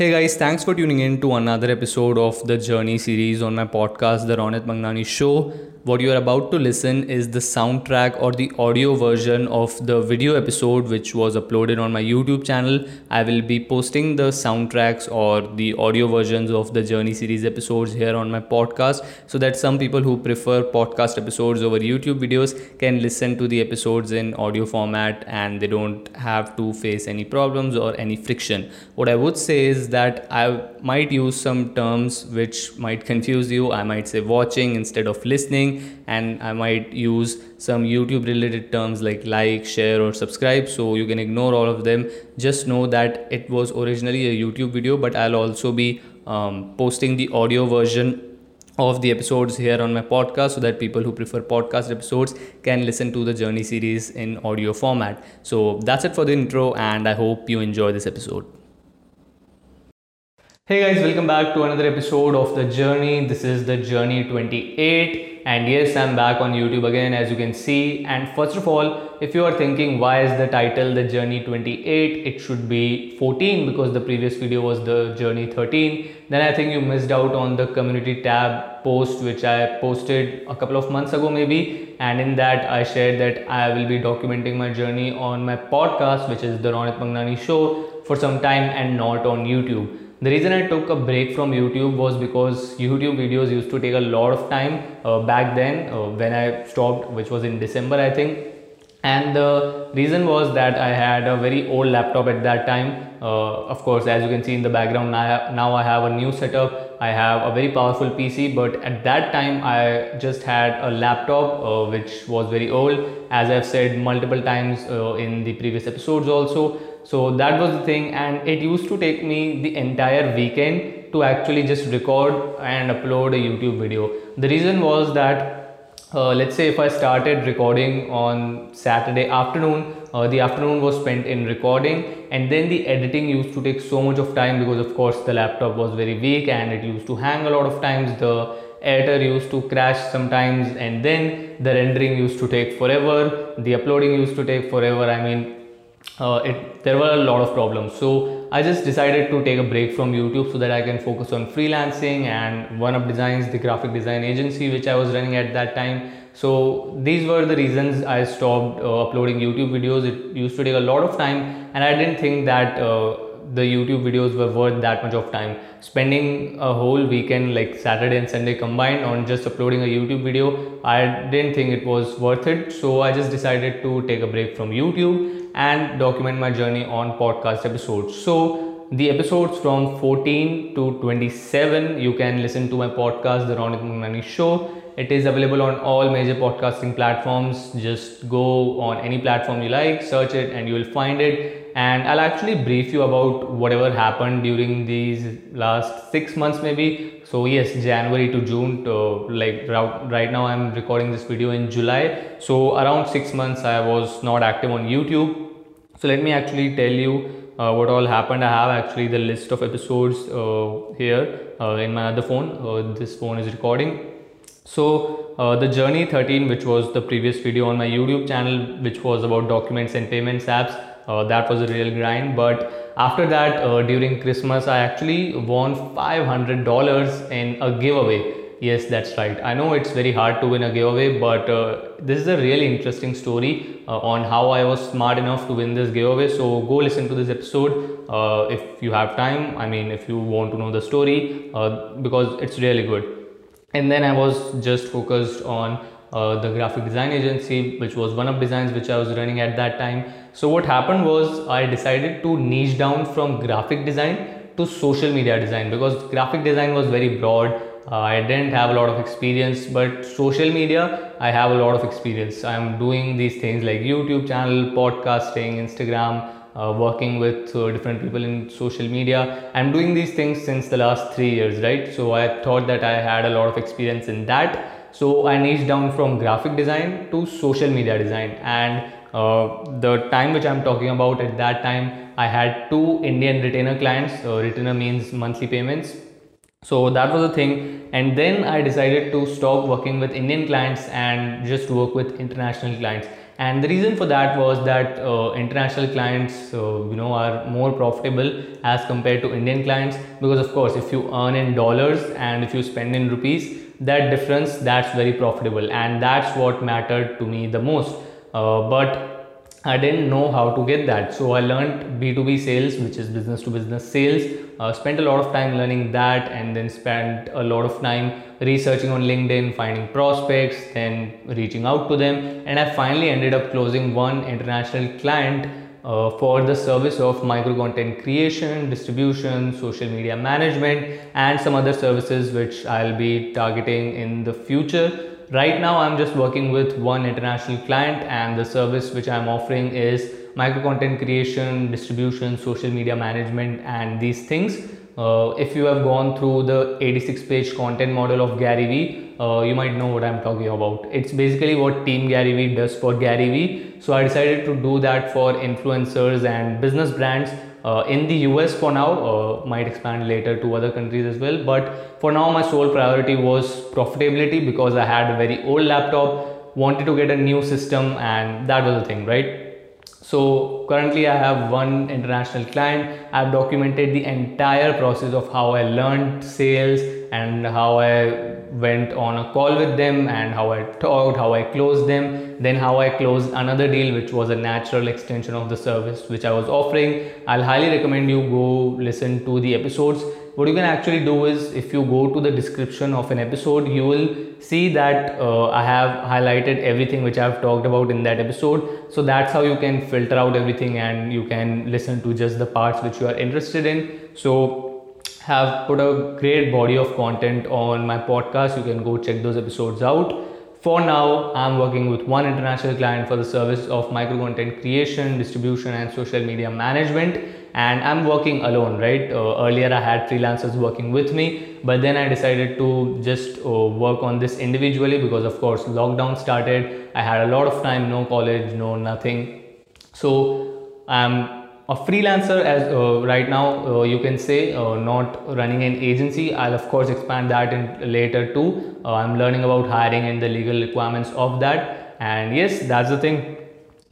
Hey guys, thanks for tuning in to another episode of the Journey series on my podcast, The Ronit Mangnani Show. What you are about to listen is the soundtrack or the audio version of the video episode which was uploaded on my YouTube channel. I will be posting the soundtracks or the audio versions of the Journey series episodes here on my podcast so that some people who prefer podcast episodes over YouTube videos can listen to the episodes in audio format and they don't have to face any problems or any friction. What I would say is that I might use some terms which might confuse you. I might say watching instead of listening and I might use some YouTube related terms like like, share, or subscribe. So you can ignore all of them. Just know that it was originally a YouTube video, but I'll also be um, posting the audio version of the episodes here on my podcast so that people who prefer podcast episodes can listen to the journey series in audio format so that's it for the intro and i hope you enjoy this episode hey guys welcome back to another episode of the journey this is the journey 28 and yes i'm back on youtube again as you can see. And first of all if you are thinking why is the title the journey 28 it should be 14 because the previous video was the journey 13 then i think you missed out on the community tab post which i posted a couple of months ago maybe. And in that i shared that i will be documenting my journey on my podcast which is the ronit mangnani show for some time and not on youtube the reason I took a break from YouTube was because YouTube videos used to take a lot of time uh, back then uh, when I stopped, which was in December, I think. And the reason was that I had a very old laptop at that time. Uh, of course, as you can see in the background, now I have a new setup. I have a very powerful PC, but at that time I just had a laptop uh, which was very old, as I've said multiple times uh, in the previous episodes also. So that was the thing and it used to take me the entire weekend to actually just record and upload a youtube video. The reason was that uh, let's say if I started recording on Saturday afternoon, uh, the afternoon was spent in recording and then the editing used to take so much of time because of course the laptop was very weak and it used to hang a lot of times. The editor used to crash sometimes and then the rendering used to take forever. The uploading used to take forever. I mean, uh, it there were a lot of problems so i just decided to take a break from youtube so that i can focus on freelancing and one up designs the graphic design agency which i was running at that time so these were the reasons i stopped uh, uploading youtube videos. It used to take a lot of time and i didn't think that uh, the youtube videos were worth that much of time. Spending a whole weekend like saturday and sunday combined on just uploading a youtube video i didn't think it was worth it. So i just decided to take a break from youtube and document my journey on podcast episodes. So the episodes from 14 to 27 you can listen to my podcast the Ronit Mangnani show. It is available on all major podcasting platforms. Just go on any platform you like search it and you will find it. And I'll actually brief you about whatever happened during these last 6 months maybe. So yes January to June to, like right now I'm recording this video in July. So around 6 months I was not active on YouTube so let me actually tell you uh, what all happened. I have actually the list of episodes uh, here uh, in my other phone. Uh, this phone is recording. So uh, the journey 13, which was the previous video on my YouTube channel, which was about documents and payments apps, uh, that was a real grind. But after that, during Christmas, I actually won $500 in a giveaway Yes, that's right. I know it's very hard to win a giveaway, but uh, this is a really interesting story uh, on how I was smart enough to win this giveaway. So go listen to this episode uh, if you have time. I mean, if you want to know the story, uh, because it's really good. And then I was just focused on uh, the graphic design agency, which was one of designs which I was running at that time. So what happened was I decided to niche down from graphic design to social media design because graphic design was very broad uh, I didn't have a lot of experience, but social media, I have a lot of experience. I'm doing these things like YouTube channel, podcasting, Instagram, uh, working with uh, different people in social media. I'm doing these things since the last three years, right? So I thought that I had a lot of experience in that. So I niched down from graphic design to social media design. And uh, the time which I'm talking about at that time, I had two Indian retainer clients. Uh, retainer means monthly payments so that was the thing. And then i decided to stop working with indian clients and just work with international clients. And the reason for that was that uh, international clients uh, you know are more profitable as compared to indian clients because of course if you earn in dollars and if you spend in rupees that difference that's very profitable. And that's what mattered to me the most. Uh, but I didn't know how to get that. So I learned B2B sales, which is business to business sales. Uh, spent a lot of time learning that and then spent a lot of time researching on LinkedIn, finding prospects, then reaching out to them. And I finally ended up closing one international client uh, for the service of micro content creation, distribution, social media management, and some other services which I'll be targeting in the future right now i'm just working with one international client and the service which i'm offering is micro content creation distribution social media management and these things. Uh, if you have gone through the 86 page content model of gary vee uh, you might know what i'm talking about. It's basically what team gary vee does for gary vee so i decided to do that for influencers and business brands uh, in the US for now, uh, might expand later to other countries as well. But for now, my sole priority was profitability because I had a very old laptop, wanted to get a new system, and that was the thing, right? So currently I have one international client. I've documented the entire process of how I learned sales and how I went on a call with them and how I talked, how I closed them, then how I closed another deal which was a natural extension of the service which I was offering. I'll highly recommend you go listen to the episodes. What you can actually do is if you go to the description of an episode, you will see that uh, I have highlighted everything which I've talked about in that episode. So that's how you can filter out everything and you can listen to just the parts which you are interested in. So have put a great body of content on my podcast. You can go check those episodes out. For now, I'm working with one international client for the service of micro content creation, distribution, and social media management. And I'm working alone, right? Uh, earlier, I had freelancers working with me, but then I decided to just uh, work on this individually because, of course, lockdown started. I had a lot of time, no college, no nothing. So I'm a freelancer as uh, right now uh, you can say uh, not running an agency. I'll of course expand that in later too. Uh, i'm learning about hiring and the legal requirements of that. And yes that's the thing.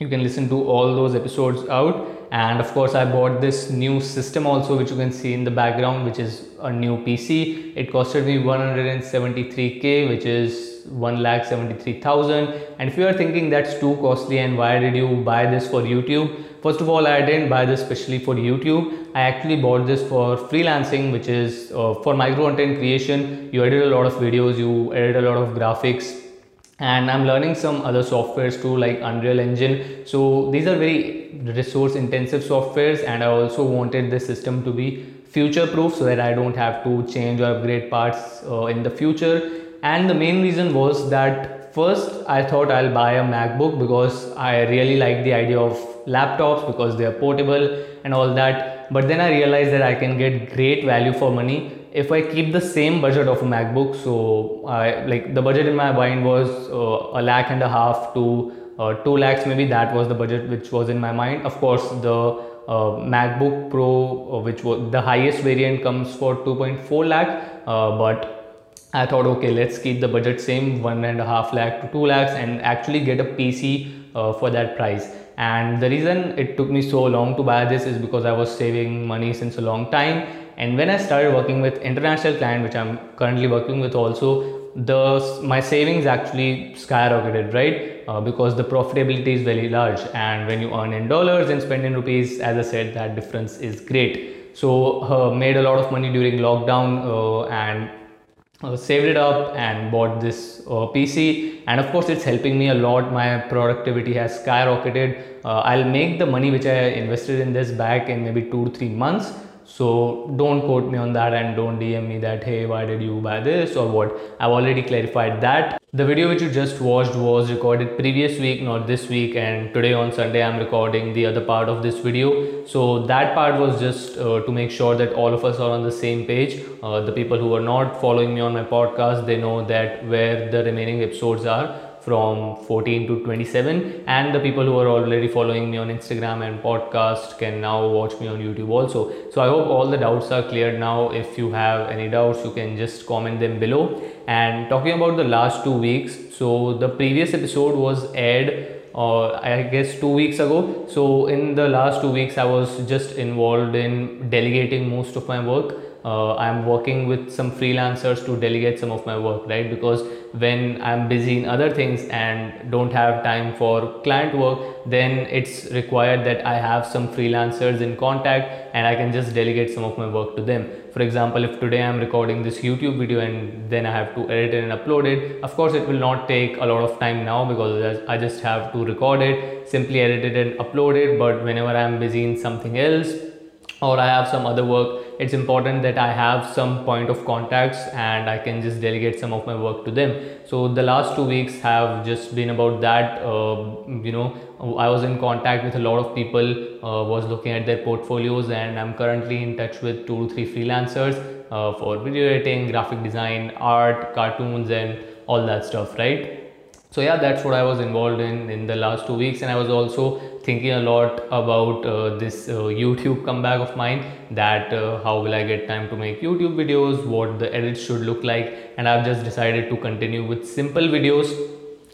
You can listen to all those episodes out. And of course i bought this new system also which you can see in the background which is a new pc it costed me 173k which is 1,73,000 and if you are thinking that's too costly and why did you buy this for YouTube? First of all I didn't buy this specially for YouTube. I actually bought this for freelancing which is uh, for micro content creation. You edit a lot of videos you edit a lot of graphics. And I'm learning some other softwares too like Unreal Engine. So these are very resource intensive softwares and I also wanted the system to be future proof so that I don't have to change or upgrade parts uh, in the future and the main reason was that first I thought I'll buy a MacBook because I really like the idea of laptops because they are portable and all that. But then I realized that I can get great value for money if I keep the same budget of a MacBook. So I like the budget in my mind was uh, a lakh and a half to uh, 2 lakhs. Maybe that was the budget which was in my mind. Of course the uh, MacBook Pro uh, which was the highest variant comes for 2.4 lakh uh, but I thought, okay, let's keep the budget same one and a half lakh to two lakhs and actually get a PC uh, for that price. And the reason it took me so long to buy this is because I was saving money since a long time. And when I started working with international client, which I'm currently working with also, the my savings actually skyrocketed, right? Uh, because the profitability is very large. And when you earn in dollars and spend in rupees, as I said, that difference is great. So uh, made a lot of money during lockdown uh, and uh, saved it up and bought this uh, PC and of course it's helping me a lot. My productivity has skyrocketed. Uh, I'll make the money which I invested in this back in maybe two to three months so don't quote me on that and don't DM me that hey why did you buy this or what? I've already clarified that. The video which you just watched was recorded previous week not this week and today on Sunday I'm recording the other part of this video. So that part was just uh, to make sure that all of us are on the same page. Uh, the people who are not following me on my podcast they know that where the remaining episodes are from 14 to 27 and the people who are already following me on instagram and podcast can now watch me on youtube also. So i hope all the doubts are cleared now. If you have any doubts you can just comment them below. And talking about the last two weeks so the previous episode was aired or I guess two weeks ago. So in the last two weeks, I was just involved in delegating most of my work uh, I'm working with some freelancers to delegate some of my work, right? Because when I'm busy in other things and don't have time for client work, then it's required that I have some freelancers in contact and I can just delegate some of my work to them. For example, if today I'm recording this YouTube video and then I have to edit it and upload it, of course, it will not take a lot of time now because I just have to record it, simply edit it and upload it. But whenever I'm busy in something else, or I have some other work, it's important that I have some point of contacts and I can just delegate some of my work to them. So the last two weeks have just been about that. Uh, you know, I was in contact with a lot of people, uh, was looking at their portfolios, and I'm currently in touch with two to three freelancers uh, for video editing, graphic design, art, cartoons, and all that stuff, right? So yeah that's what i was involved in in the last two weeks. And i was also thinking a lot about uh, this uh, youtube comeback of mine that uh, how will i get time to make youtube videos what the edits should look like. And i've just decided to continue with simple videos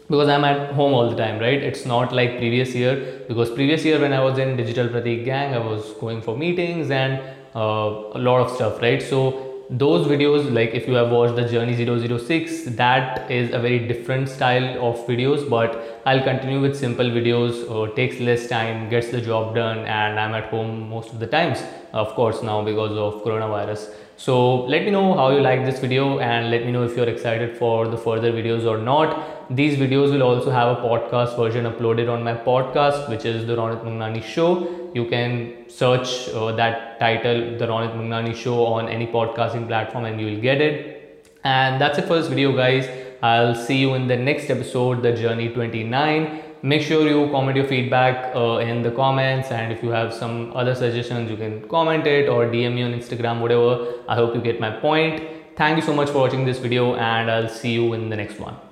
because i'm at home all the time right? It's not like previous year because previous year when i was in digital pratik gang i was going for meetings and uh, a lot of stuff right? So those videos like if you have watched the journey 006 that is a very different style of videos but i'll continue with simple videos uh, takes less time gets the job done and i'm at home most of the times of course now because of coronavirus so let me know how you like this video and let me know if you're excited for the further videos or not. These videos will also have a podcast version uploaded on my podcast which is the Ronit Mangnani Show. You can search uh, that title the Ronit Mangnani Show on any podcasting platform and you will get it. And that's it for this video guys. I'll see you in the next episode, The Journey 29 make sure you comment your feedback uh, in the comments and if you have some other suggestions you can comment it or dm me on instagram whatever i hope you get my point thank you so much for watching this video and i'll see you in the next one